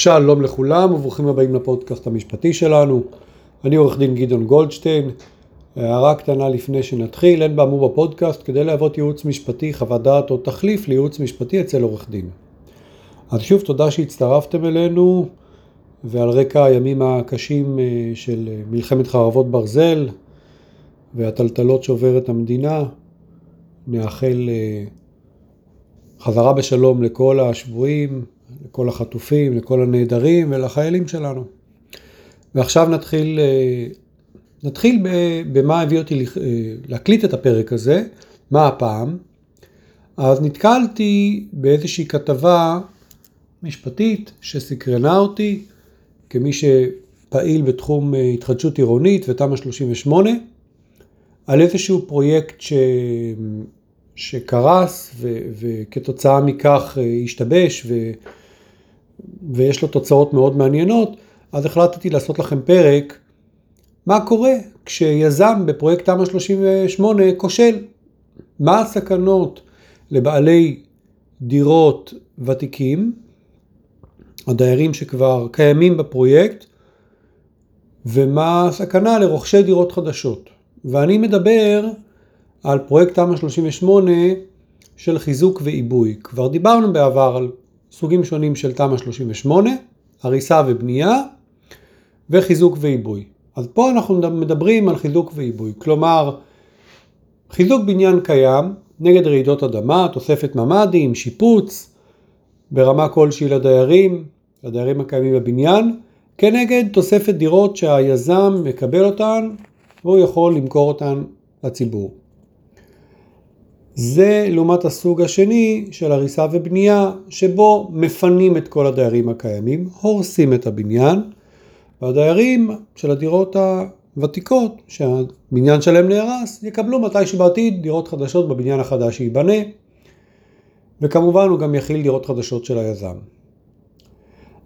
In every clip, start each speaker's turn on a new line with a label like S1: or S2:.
S1: שלום לכולם וברוכים הבאים לפודקאסט המשפטי שלנו. אני עורך דין גדעון גולדשטיין. הערה קטנה לפני שנתחיל, אין באמור בפודקאסט כדי להוות ייעוץ משפטי, חוות דעת או תחליף לייעוץ משפטי אצל עורך דין. אז שוב תודה שהצטרפתם אלינו ועל רקע הימים הקשים אה, של מלחמת חרבות ברזל והטלטלות שעוברת המדינה, נאחל אה, חזרה בשלום לכל השבויים, לכל החטופים, לכל הנעדרים ולחיילים שלנו. ועכשיו נתחיל, אה, נתחיל במה הביא אותי אה, להקליט את הפרק הזה, מה הפעם. אז נתקלתי באיזושהי כתבה משפטית שסקרנה אותי כמי שפעיל בתחום אה, התחדשות עירונית ותמ"א 38, על איזשהו פרויקט ש... שקרס ו... וכתוצאה מכך השתבש ו... ויש לו תוצאות מאוד מעניינות, אז החלטתי לעשות לכם פרק מה קורה כשיזם בפרויקט תמ"א 38 כושל. מה הסכנות לבעלי דירות ותיקים, הדיירים שכבר קיימים בפרויקט, ומה הסכנה לרוכשי דירות חדשות. ואני מדבר על פרויקט תמ"א 38 של חיזוק ועיבוי. כבר דיברנו בעבר על סוגים שונים של תמ"א 38, הריסה ובנייה וחיזוק ועיבוי. אז פה אנחנו מדברים על חיזוק ועיבוי, כלומר חיזוק בניין קיים נגד רעידות אדמה, תוספת ממ"דים, שיפוץ ברמה כלשהי לדיירים, לדיירים הקיימים בבניין, כנגד תוספת דירות שהיזם מקבל אותן והוא יכול למכור אותן לציבור. זה לעומת הסוג השני של הריסה ובנייה, שבו מפנים את כל הדיירים הקיימים, הורסים את הבניין, והדיירים של הדירות הוותיקות, שהבניין שלהם נהרס, יקבלו מתי שבעתיד דירות חדשות בבניין החדש שייבנה, וכמובן הוא גם יכיל דירות חדשות של היזם.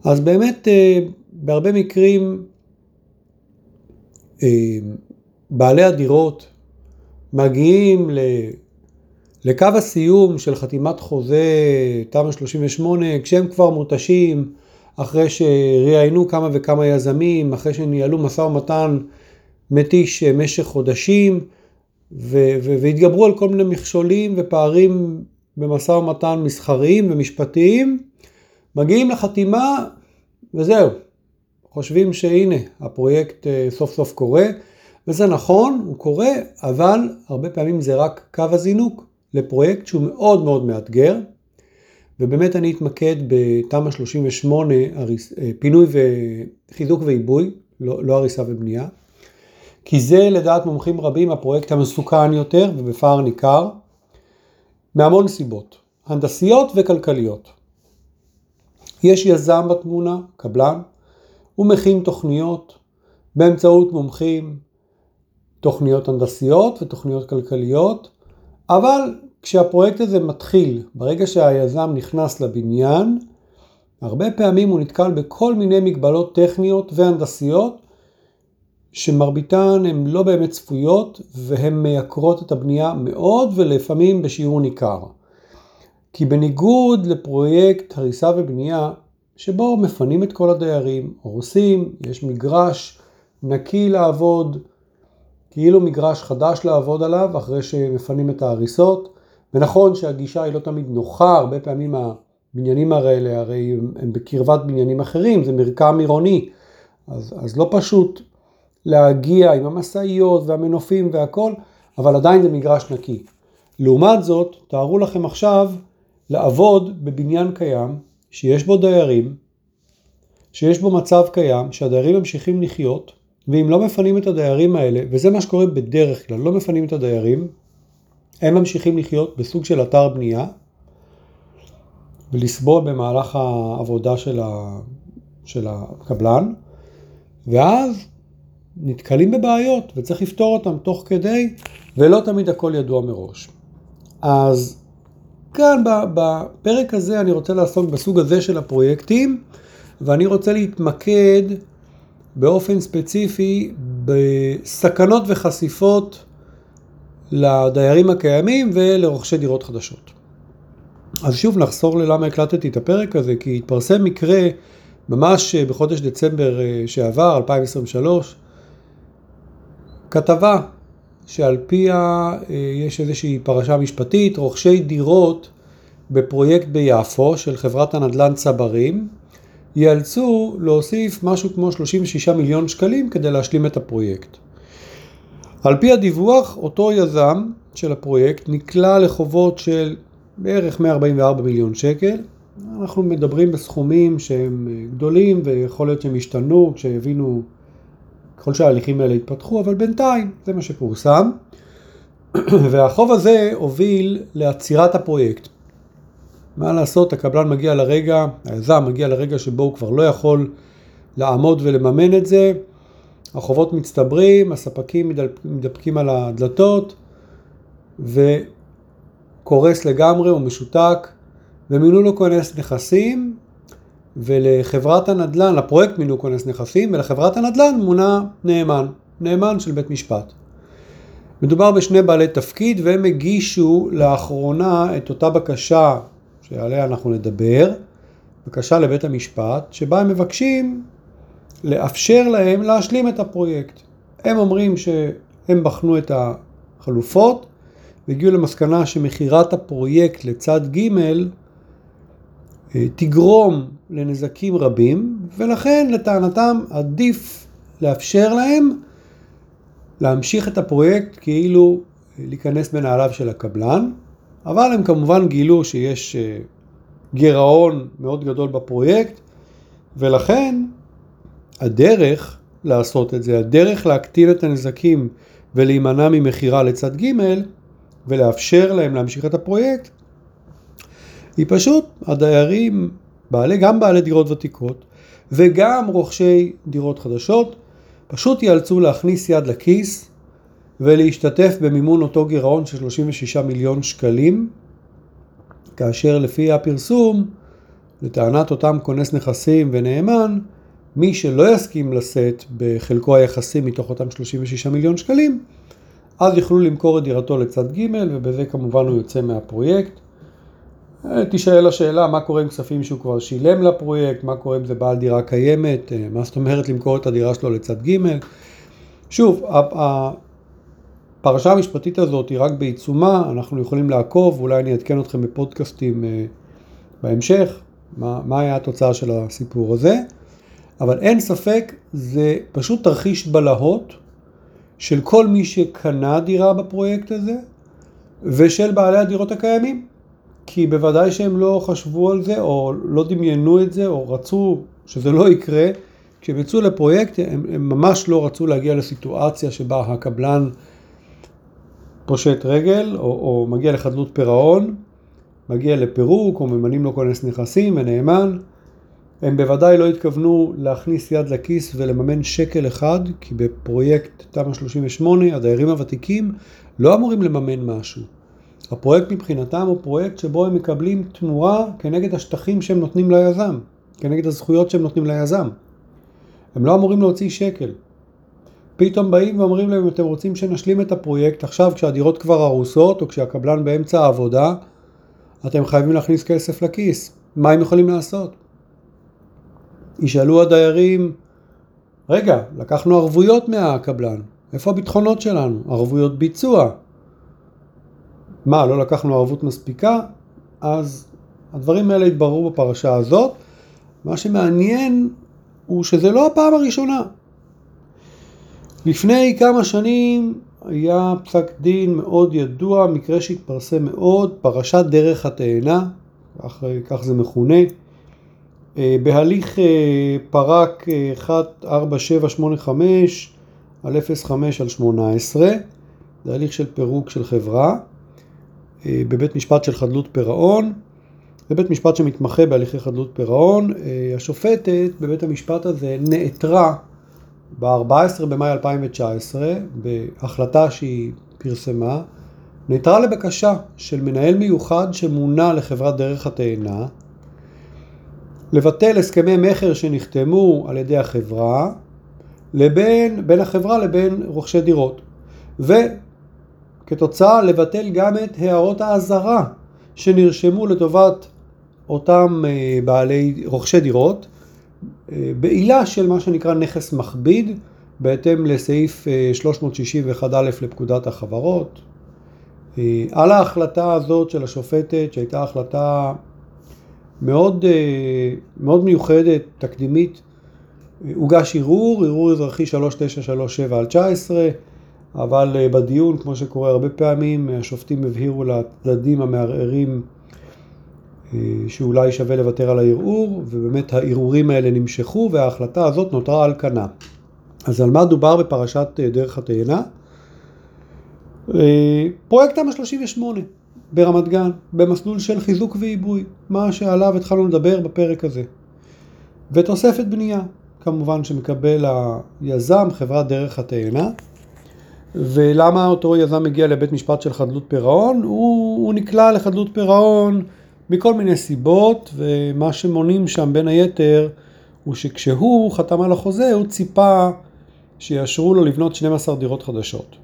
S1: אז באמת אה, בהרבה מקרים אה, בעלי הדירות מגיעים לקו הסיום של חתימת חוזה תמ"א 38, כשהם כבר מותשים, אחרי שראיינו כמה וכמה יזמים, אחרי שניהלו משא ומתן מתיש במשך חודשים, ו- ו- והתגברו על כל מיני מכשולים ופערים במשא ומתן מסחריים ומשפטיים, מגיעים לחתימה וזהו, חושבים שהנה הפרויקט אה, סוף סוף קורה, וזה נכון, הוא קורה, אבל הרבה פעמים זה רק קו הזינוק. לפרויקט שהוא מאוד מאוד מאתגר, ובאמת אני אתמקד בתמ"א 38, אה, פינוי וחיזוק ועיבוי, לא, לא הריסה ובנייה, כי זה לדעת מומחים רבים הפרויקט המסוכן יותר ובפער ניכר, מהמון סיבות, הנדסיות וכלכליות. יש יזם בתמונה, קבלן, הוא מכין תוכניות באמצעות מומחים, תוכניות הנדסיות ותוכניות כלכליות, אבל כשהפרויקט הזה מתחיל, ברגע שהיזם נכנס לבניין, הרבה פעמים הוא נתקל בכל מיני מגבלות טכניות והנדסיות שמרביתן הן לא באמת צפויות והן מייקרות את הבנייה מאוד ולפעמים בשיעור ניכר. כי בניגוד לפרויקט הריסה ובנייה, שבו מפנים את כל הדיירים, הורסים, יש מגרש נקי לעבוד, כאילו מגרש חדש לעבוד עליו אחרי שמפנים את ההריסות. ונכון שהגישה היא לא תמיד נוחה, הרבה פעמים הבניינים האלה הרי הם בקרבת בניינים אחרים, זה מרקם עירוני, אז, אז לא פשוט להגיע עם המשאיות והמנופים והכל, אבל עדיין זה מגרש נקי. לעומת זאת, תארו לכם עכשיו לעבוד בבניין קיים, שיש בו דיירים, שיש בו מצב קיים, שהדיירים ממשיכים לחיות, ואם לא מפנים את הדיירים האלה, וזה מה שקורה בדרך כלל, לא מפנים את הדיירים, הם ממשיכים לחיות בסוג של אתר בנייה ולסבול במהלך העבודה של, ה, של הקבלן, ואז נתקלים בבעיות וצריך לפתור אותם תוך כדי, ולא תמיד הכל ידוע מראש. אז כאן בפרק הזה אני רוצה לעסוק בסוג הזה של הפרויקטים, ואני רוצה להתמקד באופן ספציפי בסכנות וחשיפות לדיירים הקיימים ולרוכשי דירות חדשות. אז שוב נחזור ללמה הקלטתי את הפרק הזה, כי התפרסם מקרה ממש בחודש דצמבר שעבר, 2023, כתבה שעל פיה יש איזושהי פרשה משפטית, רוכשי דירות בפרויקט ביפו של חברת הנדל"ן צברים, ייאלצו להוסיף משהו כמו 36 מיליון שקלים כדי להשלים את הפרויקט. על פי הדיווח, אותו יזם של הפרויקט נקלע לחובות של בערך 144 מיליון שקל. אנחנו מדברים בסכומים שהם גדולים ויכול להיות שהם השתנו כשהבינו, ככל שההליכים האלה התפתחו, אבל בינתיים זה מה שפורסם. והחוב הזה הוביל לעצירת הפרויקט. מה לעשות, הקבלן מגיע לרגע, היזם מגיע לרגע שבו הוא כבר לא יכול לעמוד ולממן את זה, החובות מצטברים, הספקים מתדפקים על הדלתות וקורס לגמרי, הוא משותק ומינו לו כונס נכסים ולחברת הנדל"ן, לפרויקט מינו כונס נכסים ולחברת הנדל"ן מונה נאמן, נאמן של בית משפט. מדובר בשני בעלי תפקיד והם הגישו לאחרונה את אותה בקשה שעליה אנחנו נדבר, בקשה לבית המשפט, שבה הם מבקשים לאפשר להם להשלים את הפרויקט. הם אומרים שהם בחנו את החלופות והגיעו למסקנה שמכירת הפרויקט לצד ג' אה, תגרום לנזקים רבים, ולכן לטענתם עדיף לאפשר להם להמשיך את הפרויקט כאילו להיכנס בנעליו של הקבלן. אבל הם כמובן גילו שיש אה, גירעון מאוד גדול בפרויקט, ולכן הדרך לעשות את זה, הדרך להקטין את הנזקים ולהימנע ממכירה לצד ג' ולאפשר להם להמשיך את הפרויקט, היא פשוט הדיירים, בעלי, גם בעלי דירות ותיקות וגם רוכשי דירות חדשות, פשוט ייאלצו להכניס יד לכיס ולהשתתף במימון אותו גירעון של 36 מיליון שקלים, כאשר לפי הפרסום, לטענת אותם כונס נכסים ונאמן, מי שלא יסכים לשאת בחלקו היחסי מתוך אותם 36 מיליון שקלים, אז יוכלו למכור את דירתו לצד ג' ובזה כמובן הוא יוצא מהפרויקט. תשאל השאלה מה קורה עם כספים שהוא כבר שילם לפרויקט, מה קורה אם זה בעל דירה קיימת, מה זאת אומרת למכור את הדירה שלו לצד ג'. שוב, הפרשה המשפטית הזאת היא רק בעיצומה, אנחנו יכולים לעקוב, אולי אני אעדכן אתכם בפודקאסטים אה, בהמשך, מה, מה היה התוצאה של הסיפור הזה, אבל אין ספק, זה פשוט תרחיש בלהות של כל מי שקנה דירה בפרויקט הזה ושל בעלי הדירות הקיימים. כי בוודאי שהם לא חשבו על זה, או לא דמיינו את זה, או רצו שזה לא יקרה. כשהם יצאו לפרויקט, הם, הם ממש לא רצו להגיע לסיטואציה שבה הקבלן פושט רגל, או, או מגיע לחדלות פירעון, מגיע לפירוק, או ממנים לו כונס נכסים ונאמן. הם בוודאי לא התכוונו להכניס יד לכיס ולממן שקל אחד, כי בפרויקט תמ"א 38 הדיירים הוותיקים לא אמורים לממן משהו. הפרויקט מבחינתם הוא פרויקט שבו הם מקבלים תמורה כנגד השטחים שהם נותנים ליזם, כנגד הזכויות שהם נותנים ליזם. הם לא אמורים להוציא שקל. פתאום באים ואומרים להם, אם אתם רוצים שנשלים את הפרויקט עכשיו כשהדירות כבר הרוסות או כשהקבלן באמצע העבודה, אתם חייבים להכניס כסף לכיס. מה הם יכולים לעשות? ישאלו הדיירים, רגע, לקחנו ערבויות מהקבלן, איפה הביטחונות שלנו? ערבויות ביצוע. מה, לא לקחנו ערבות מספיקה? אז הדברים האלה התבררו בפרשה הזאת. מה שמעניין הוא שזה לא הפעם הראשונה. לפני כמה שנים היה פסק דין מאוד ידוע, מקרה שהתפרסם מאוד, פרשת דרך התאנה, כך, כך זה מכונה, אה, בהליך אה, פרק 14785 אה, על 05 על 18, זה הליך של פירוק של חברה, בבית משפט של חדלות פירעון, זה בית משפט שמתמחה בהליכי חדלות פירעון, השופטת בבית המשפט הזה נעתרה ב-14 במאי 2019, בהחלטה שהיא פרסמה, נעתרה לבקשה של מנהל מיוחד שמונה לחברת דרך התאנה, לבטל הסכמי מכר שנחתמו על ידי החברה, לבין, בין החברה לבין רוכשי דירות. וכתוצאה לבטל גם את הערות האזהרה שנרשמו לטובת אותם אה, בעלי רוכשי דירות בעילה של מה שנקרא נכס מכביד, בהתאם לסעיף 361א לפקודת החברות. על ההחלטה הזאת של השופטת, שהייתה החלטה מאוד, מאוד מיוחדת, תקדימית, הוגש ערעור, ערעור אזרחי 3937 על 19, אבל אה, בדיון, כמו שקורה הרבה פעמים, השופטים הבהירו לצדדים המערערים אה, שאולי שווה לוותר על הערעור, ובאמת הערעורים האלה נמשכו וההחלטה הזאת נותרה על כנה. אז על מה דובר בפרשת אה, דרך התאנה? פרויקט תמ"א 38 ברמת גן, במסלול של חיזוק ועיבוי, מה שעליו התחלנו לדבר בפרק הזה. ותוספת בנייה, כמובן שמקבל היזם, חברת דרך התאנה. ולמה אותו יזם מגיע לבית משפט של חדלות פירעון? הוא, הוא נקלע לחדלות פירעון מכל מיני סיבות, ומה שמונים שם בין היתר הוא שכשהוא חתם על החוזה הוא ציפה שיאשרו לו לבנות 12 דירות חדשות.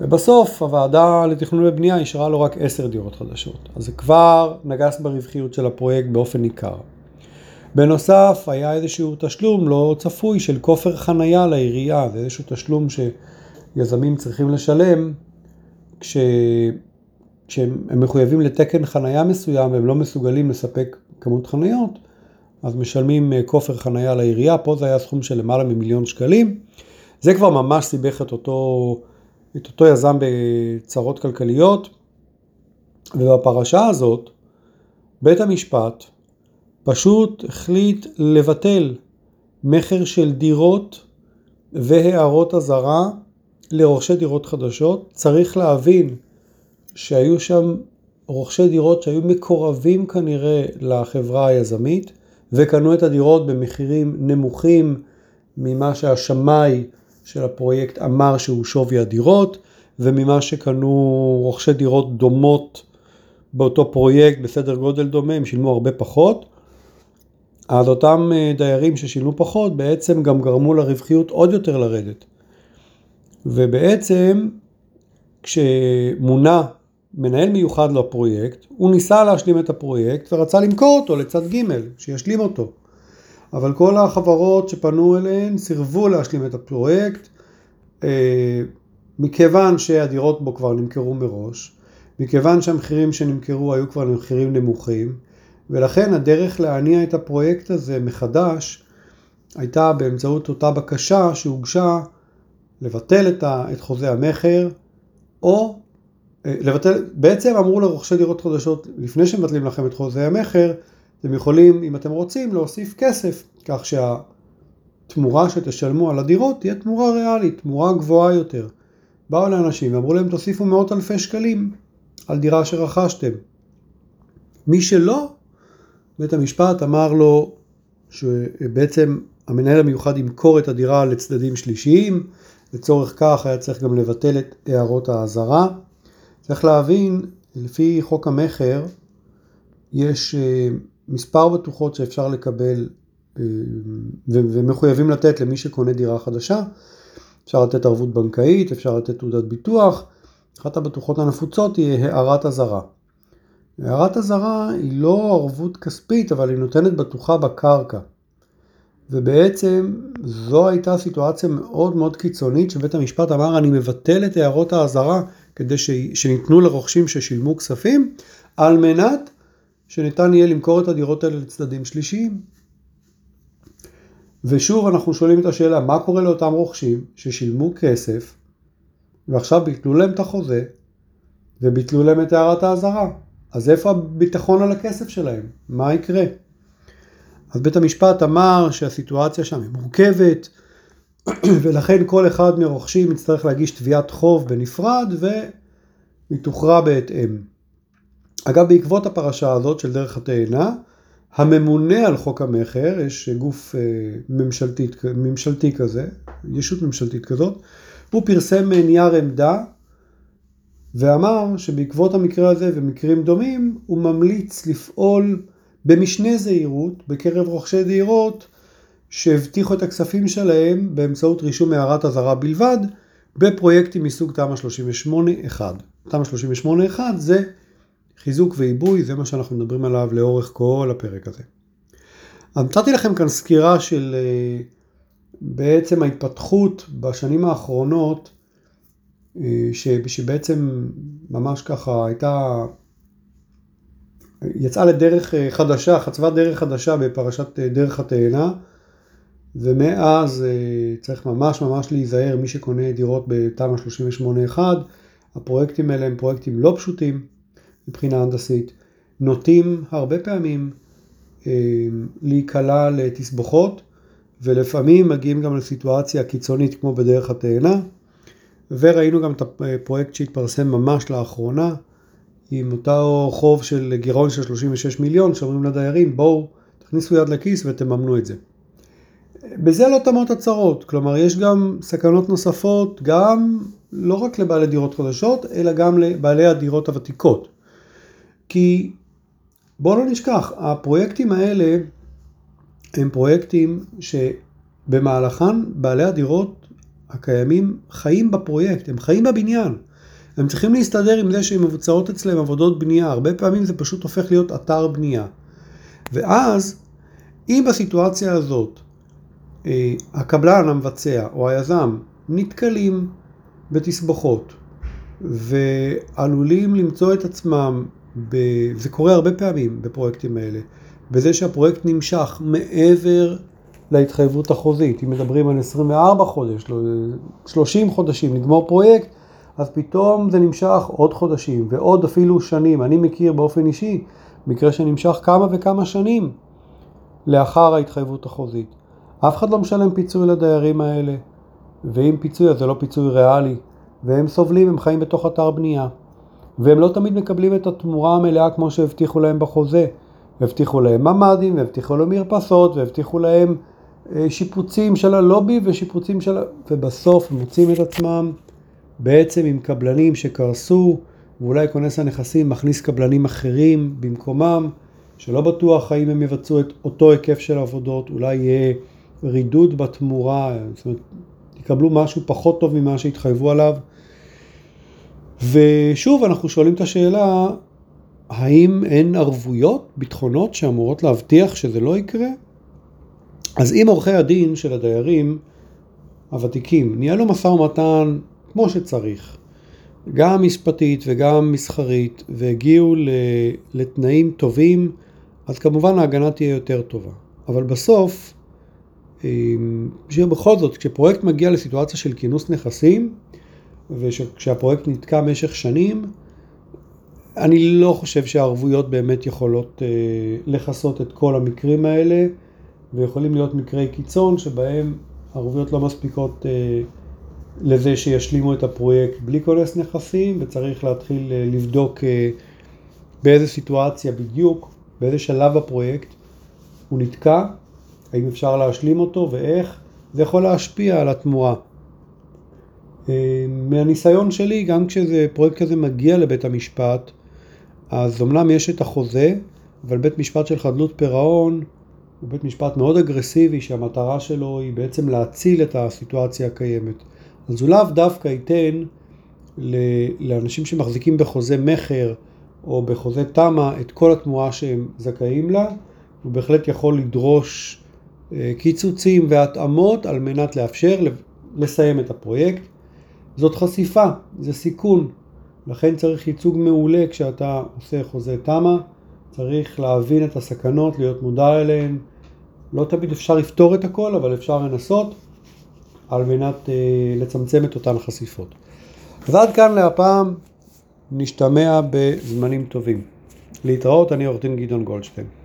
S1: ובסוף הוועדה לתכנון ובנייה אישרה לו רק 10 דירות חדשות. אז זה כבר נגס ברווחיות של הפרויקט באופן ניכר. בנוסף היה איזשהו תשלום לא צפוי של כופר חנייה לעירייה, זה איזשהו תשלום שיזמים צריכים לשלם כש... כשהם מחויבים לתקן חנייה מסוים והם לא מסוגלים לספק כמות חניות, אז משלמים אה, כופר חנייה לעירייה, פה זה היה סכום של למעלה ממיליון שקלים. זה כבר ממש סיבך את אותו, את אותו יזם בצרות כלכליות, ובפרשה הזאת בית המשפט פשוט החליט לבטל מכר של דירות והערות אזהרה לרוכשי דירות חדשות. צריך להבין שהיו שם רוכשי דירות שהיו מקורבים כנראה לחברה היזמית וקנו את הדירות במחירים נמוכים ממה שהשמאי של הפרויקט אמר שהוא שווי הדירות וממה שקנו רוכשי דירות דומות באותו פרויקט בסדר גודל דומה, הם שילמו הרבה פחות. אז אותם אה, דיירים ששילמו פחות בעצם גם גרמו לרווחיות עוד יותר לרדת. ובעצם כשמונה מנהל מיוחד לפרויקט, הוא ניסה להשלים את הפרויקט ורצה למכור אותו לצד ג' שישלים אותו. אבל כל החברות שפנו אליהן סירבו להשלים את הפרויקט אה, מכיוון שהדירות בו כבר נמכרו מראש, מכיוון שהמחירים שנמכרו היו כבר מחירים נמוכים ולכן הדרך להניע את הפרויקט הזה מחדש הייתה באמצעות אותה בקשה שהוגשה לבטל את, חוזה המכר או לבטל, בעצם אמרו לרוכשי דירות חדשות לפני שמבטלים לכם את חוזה המכר אתם יכולים אם אתם רוצים להוסיף כסף כך שהתמורה שתשלמו על הדירות תהיה תמורה ריאלית, תמורה גבוהה יותר. באו לאנשים ואמרו להם תוסיפו מאות אלפי שקלים על דירה שרכשתם. מי שלא בית המשפט אמר לו שבעצם המנהל המיוחד ימכור את הדירה לצדדים שלישיים, לצורך כך היה צריך גם לבטל את הערות האזהרה. צריך להבין, לפי חוק המכר, יש אה, מספר בטוחות שאפשר לקבל אה, ומחויבים לתת למי שקונה דירה חדשה. אפשר לתת ערבות בנקאית, אפשר לתת תעודת ביטוח. אחת הבטוחות הנפוצות היא הערת אזהרה. הערת אזהרה היא לא ערבות כספית, אבל היא נותנת בטוחה בקרקע. ובעצם זו הייתה סיטואציה מאוד מאוד קיצונית שבית המשפט אמר אני מבטל את הערות האזהרה כדי ש... שניתנו לרוכשים ששילמו כספים על מנת שניתן יהיה למכור את הדירות האלה לצדדים שלישיים. ושוב אנחנו שואלים את השאלה מה קורה לאותם רוכשים ששילמו כסף ועכשיו ביטלו להם את החוזה וביטלו להם את הערת האזהרה. אז איפה הביטחון על הכסף שלהם? מה יקרה? אז בית המשפט אמר שהסיטואציה שם היא מורכבת, ולכן כל אחד מרוכשים יצטרך להגיש תביעת חוב בנפרד והיא תוכרע בהתאם. אגב, בעקבות הפרשה הזאת של דרך התאנה, הממונה על חוק המכר, יש גוף אה, ממשלתי, ממשלתי כזה, ישות ממשלתית כזאת, הוא פרסם נייר עמדה ואמר שבעקבות המקרה הזה ומקרים דומים, הוא ממליץ לפעול במשנה זהירות בקרב רוכשי דירות שהבטיחו את הכספים שלהם באמצעות רישום הערת אזהרה בלבד בפרויקטים מסוג תמ"א 38-1. תמ"א 38-1 זה חיזוק ועיבוי, זה מה שאנחנו מדברים עליו לאורך כל הפרק הזה. אז נתתי לכם כאן סקירה של אה, בעצם ההתפתחות בשנים האחרונות, אה, שבעצם ממש ככה הייתה, יצאה לדרך אה, חדשה, חצבה דרך חדשה בפרשת דרך התאנה, ומאז צריך ממש ממש להיזהר מי שקונה דירות בתמ"א 38-1, הפרויקטים האלה הם פרויקטים לא פשוטים מבחינה הנדסית, נוטים הרבה פעמים להיקלע לתסבוכות, ולפעמים מגיעים גם לסיטואציה קיצונית כמו בדרך התאנה, וראינו גם את הפרויקט שהתפרסם ממש לאחרונה, עם אותו חוב של גירעון של 36 מיליון, שאומרים לדיירים בואו תכניסו יד לכיס ותממנו את זה. בזה לא תמות הצרות, כלומר יש גם סכנות נוספות, גם לא רק לבעלי דירות חדשות, אלא גם לבעלי הדירות הוותיקות. כי בואו לא נשכח, הפרויקטים האלה הם פרויקטים שבמהלכם בעלי הדירות הקיימים חיים בפרויקט, הם חיים בבניין. הם צריכים להסתדר עם זה שמבוצעות אצלם עבודות בנייה, הרבה פעמים זה פשוט הופך להיות אתר בנייה. ואז, אם בסיטואציה הזאת הקבלן המבצע או היזם נתקלים בתסבוכות ועלולים למצוא את עצמם ב... זה קורה הרבה פעמים בפרויקטים האלה, בזה שהפרויקט נמשך מעבר להתחייבות החוזית. אם מדברים על 24 חודש, 30 לא, חודשים, נגמור פרויקט, אז פתאום זה נמשך עוד חודשים ועוד אפילו שנים. אני מכיר באופן אישי מקרה שנמשך כמה וכמה שנים לאחר ההתחייבות החוזית. אף אחד לא משלם פיצוי לדיירים האלה, ואם פיצוי אז זה לא פיצוי ריאלי, והם סובלים, הם חיים בתוך אתר בנייה. והם לא תמיד מקבלים את התמורה המלאה כמו שהבטיחו להם בחוזה. הבטיחו להם ממ"דים, והבטיחו להם מרפסות, והבטיחו להם אה, שיפוצים של הלובי ושיפוצים של... ובסוף הם מוצאים את עצמם בעצם עם קבלנים שקרסו, ואולי כונס הנכסים מכניס קבלנים אחרים במקומם, שלא בטוח האם הם יבצעו את אותו היקף של עבודות, אולי יהיה רידוד בתמורה, זאת אומרת, יקבלו משהו פחות טוב ממה שהתחייבו עליו. ושוב אנחנו שואלים את השאלה, האם אין ערבויות, ביטחונות שאמורות להבטיח שזה לא יקרה? אז אם עורכי הדין של הדיירים הוותיקים ניהלו משא ומתן כמו שצריך, גם משפטית וגם מסחרית, והגיעו לתנאים טובים, אז כמובן ההגנה תהיה יותר טובה. אבל בסוף, בכל זאת, כשפרויקט מגיע לסיטואציה של כינוס נכסים, וכשהפרויקט נתקע במשך שנים, אני לא חושב שהערבויות באמת יכולות אה, לכסות את כל המקרים האלה, ויכולים להיות מקרי קיצון שבהם ערבויות לא מספיקות אה, לזה שישלימו את הפרויקט בלי כונס נכסים, וצריך להתחיל אה, לבדוק באיזה סיטואציה בדיוק, באיזה שלב הפרויקט הוא נתקע, האם אפשר להשלים אותו ואיך, זה יכול להשפיע על התמורה. אה, מהניסיון שלי, גם כשזה פרויקט כזה מגיע לבית המשפט, אז אמנם יש את החוזה, אבל בית משפט של חדלות פירעון הוא בית משפט מאוד אגרסיבי, שהמטרה שלו היא בעצם להציל את הסיטואציה הקיימת. אז הוא לאו דווקא ייתן לאנשים שמחזיקים בחוזה מכר או בחוזה תמ"א את כל התמורה שהם זכאים לה, הוא בהחלט יכול לדרוש קיצוצים והתאמות על מנת לאפשר לסיים את הפרויקט. זאת חשיפה, זה סיכון. לכן צריך ייצוג מעולה כשאתה עושה חוזה תמ"א, צריך להבין את הסכנות, להיות מודע אליהן. לא תמיד אפשר לפתור את הכל, אבל אפשר לנסות על מנת אה, לצמצם את אותן חשיפות. אז עד כאן להפעם, נשתמע בזמנים טובים. להתראות, אני עורך דין גדעון גולדשטיין.